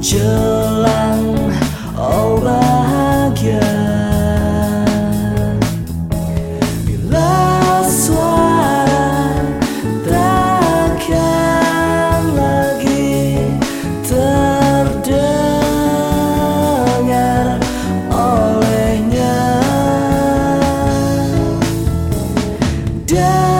jelang Oh bahagia. Bila suara takkan lagi terdengar olehnya. Dan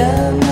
Yeah.